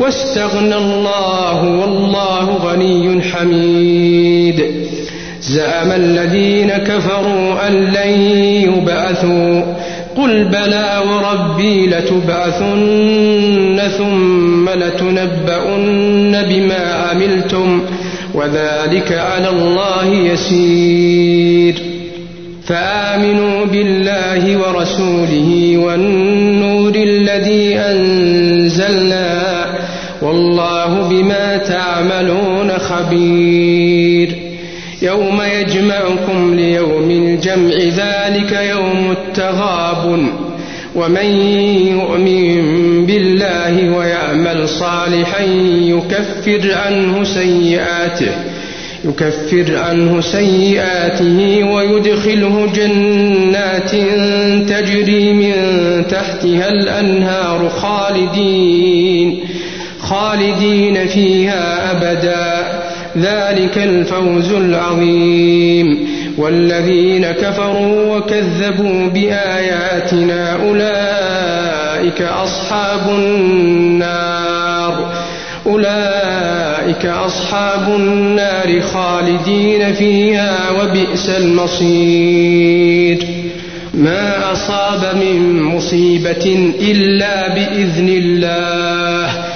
واستغنى الله والله غني حميد. زعم الذين كفروا أن لن يبعثوا. قل بلى وربي لتبعثن ثم لتنبؤن بما عملتم وذلك على الله يسير. فآمنوا بالله ورسوله والنور تعملون خبير. يوم يجمعكم ليوم الجمع ذلك يوم التغاب ومن يؤمن بالله ويعمل صالحا يكفر عنه سيئاته يكفر عنه سيئاته ويدخله جنات تجري من تحتها الأنهار خالدين. خالدين فيها أبدا. ذلك الفوز العظيم. والذين كفروا وكذبوا بآياتنا أولئك أصحاب النار. أولئك أصحاب النار خالدين فيها وبئس المصير. ما أصاب من مصيبة إلا بإذن الله.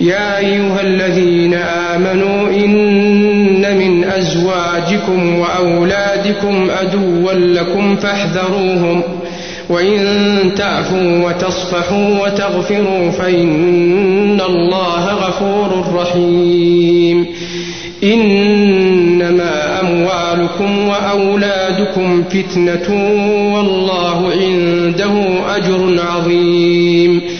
يا أيها الذين آمنوا إن من أزواجكم وأولادكم عدوا لكم فاحذروهم وإن تعفوا وتصفحوا وتغفروا فإن الله غفور رحيم. إنما أموالكم وأولادكم فتنة والله عنده أجر عظيم.